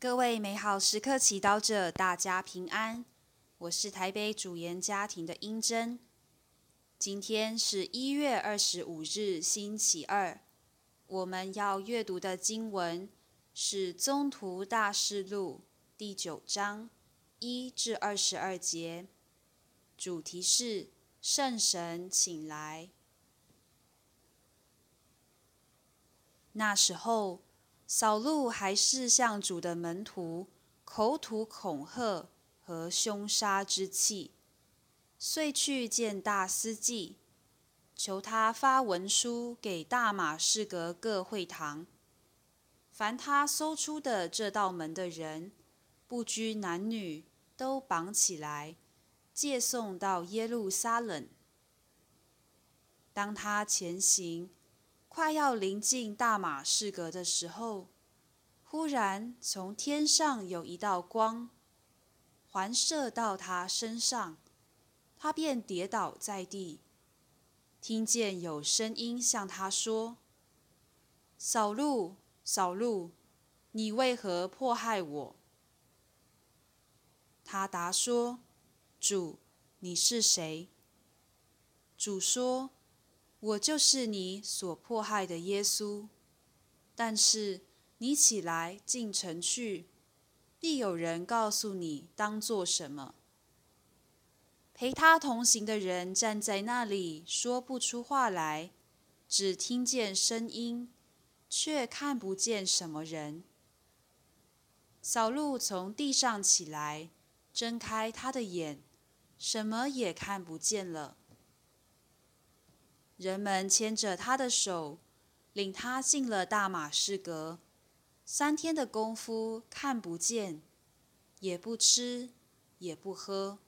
各位美好时刻祈祷者，大家平安。我是台北主研家庭的英珍。今天是一月二十五日，星期二。我们要阅读的经文是《宗徒大事录》第九章一至二十二节，主题是“圣神请来”。那时候。扫路还是向主的门徒口吐恐吓和凶杀之气，遂去见大司祭，求他发文书给大马士革各会堂，凡他搜出的这道门的人，不拘男女，都绑起来，借送到耶路撒冷。当他前行。快要临近大马士革的时候，忽然从天上有一道光环射到他身上，他便跌倒在地，听见有声音向他说：“扫路，扫路，你为何迫害我？”他答说：“主，你是谁？”主说。我就是你所迫害的耶稣，但是你起来进城去，必有人告诉你当做什么。陪他同行的人站在那里，说不出话来，只听见声音，却看不见什么人。小路从地上起来，睁开他的眼，什么也看不见了。人们牵着他的手，领他进了大马士革。三天的功夫，看不见，也不吃，也不喝。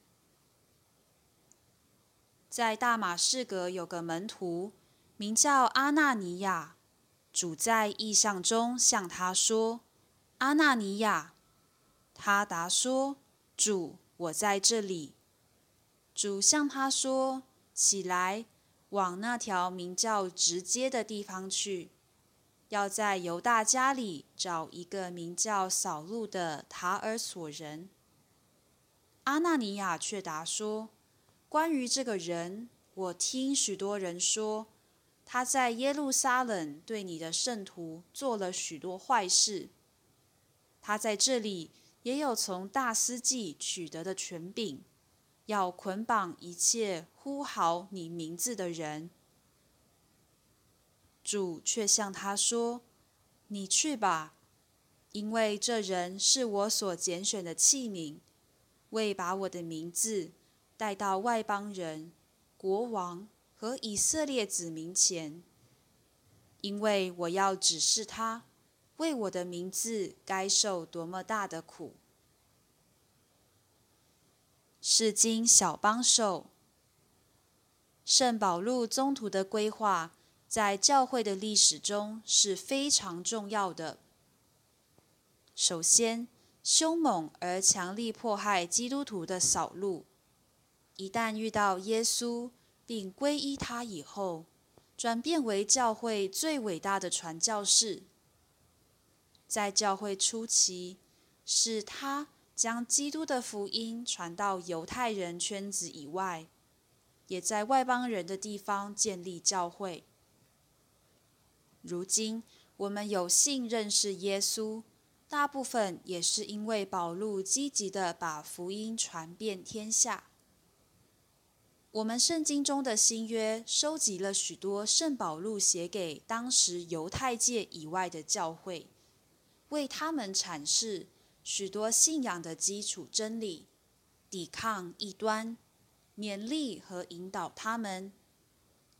在大马士革有个门徒，名叫阿纳尼亚。主在异象中向他说：“阿纳尼亚。”他答说：“主，我在这里。”主向他说：“起来。”往那条名叫直街的地方去，要在犹大家里找一个名叫扫路的塔尔索人。阿纳尼亚却答说：“关于这个人，我听许多人说，他在耶路撒冷对你的圣徒做了许多坏事。他在这里也有从大司祭取得的权柄。”要捆绑一切呼号你名字的人，主却向他说：“你去吧，因为这人是我所拣选的器皿，为把我的名字带到外邦人、国王和以色列子民前，因为我要指示他，为我的名字该受多么大的苦。”是经小帮手。圣保禄宗徒的规划，在教会的历史中是非常重要的。首先，凶猛而强力迫害基督徒的扫路，一旦遇到耶稣并皈依他以后，转变为教会最伟大的传教士。在教会初期，是他。将基督的福音传到犹太人圈子以外，也在外邦人的地方建立教会。如今我们有幸认识耶稣，大部分也是因为保禄积极的把福音传遍天下。我们圣经中的新约收集了许多圣保禄写给当时犹太界以外的教会，为他们阐释。许多信仰的基础真理，抵抗异端，勉励和引导他们，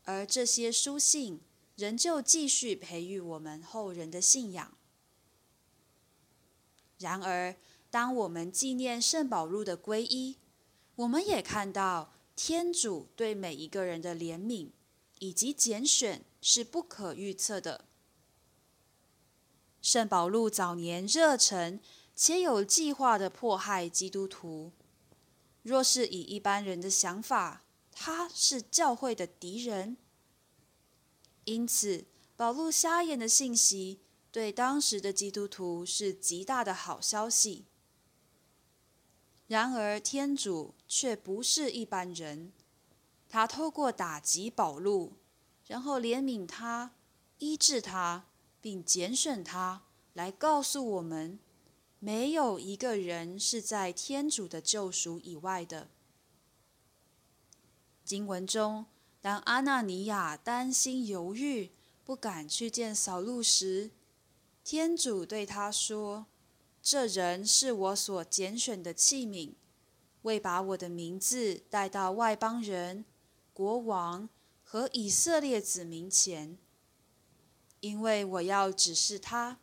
而这些书信仍旧继续培育我们后人的信仰。然而，当我们纪念圣保禄的皈依，我们也看到天主对每一个人的怜悯以及拣选是不可预测的。圣保禄早年热忱。且有计划的迫害基督徒。若是以一般人的想法，他是教会的敌人。因此，保禄瞎眼的信息对当时的基督徒是极大的好消息。然而，天主却不是一般人，他透过打击保禄，然后怜悯他、医治他，并拣选他，来告诉我们：没有一个人是在天主的救赎以外的。经文中，当阿纳尼亚担心犹豫，不敢去见扫路时，天主对他说。这人是我所拣选的器皿，为把我的名字带到外邦人、国王和以色列子民前，因为我要指示他，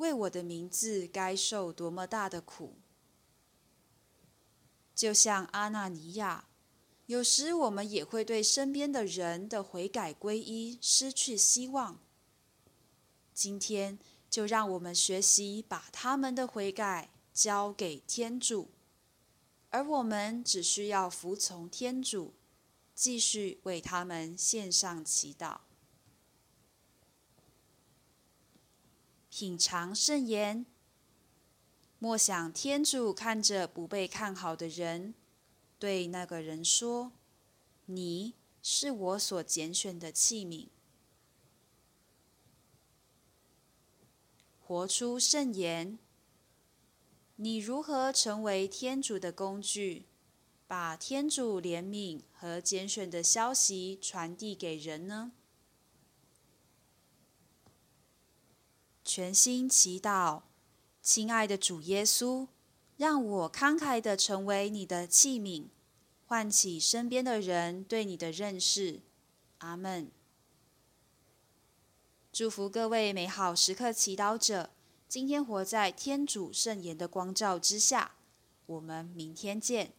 为我的名字该受多么大的苦。就像阿纳尼亚，有时我们也会对身边的人的悔改归依失去希望。今天。就让我们学习把他们的悔改交给天主，而我们只需要服从天主，继续为他们献上祈祷。品尝圣言，莫想天主看着不被看好的人，对那个人说：“你是我所拣选的器皿。”活出圣言。你如何成为天主的工具，把天主怜悯和拣选的消息传递给人呢？全心祈祷，亲爱的主耶稣，让我慷慨的成为你的器皿，唤起身边的人对你的认识。阿门。祝福各位美好时刻祈祷者，今天活在天主圣言的光照之下。我们明天见。